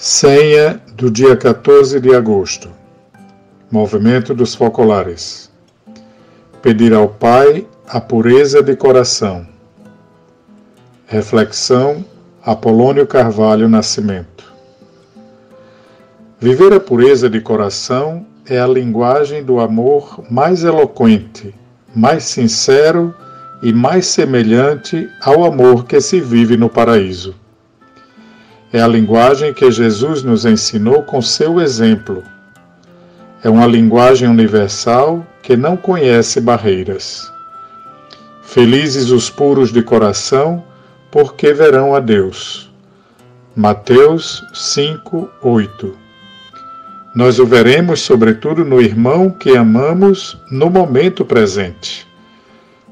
Senha do dia 14 de agosto. Movimento dos Focolares. Pedir ao Pai a pureza de coração. Reflexão Apolônio Carvalho Nascimento. Viver a pureza de coração é a linguagem do amor mais eloquente, mais sincero e mais semelhante ao amor que se vive no paraíso. É a linguagem que Jesus nos ensinou com seu exemplo. É uma linguagem universal que não conhece barreiras. Felizes os puros de coração, porque verão a Deus. Mateus 5, 8 Nós o veremos, sobretudo, no irmão que amamos no momento presente.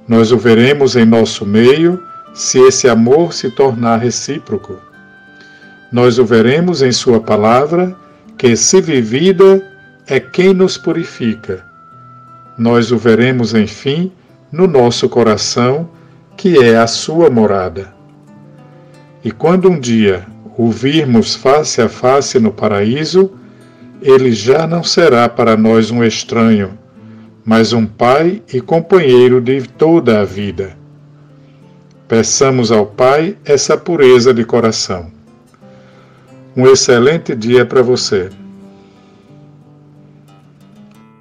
Nós o veremos em nosso meio se esse amor se tornar recíproco. Nós o veremos em Sua palavra, que, se vivida, é quem nos purifica. Nós o veremos, enfim, no nosso coração, que é a Sua morada. E quando um dia o virmos face a face no paraíso, ele já não será para nós um estranho, mas um pai e companheiro de toda a vida. Peçamos ao Pai essa pureza de coração. Um excelente dia para você.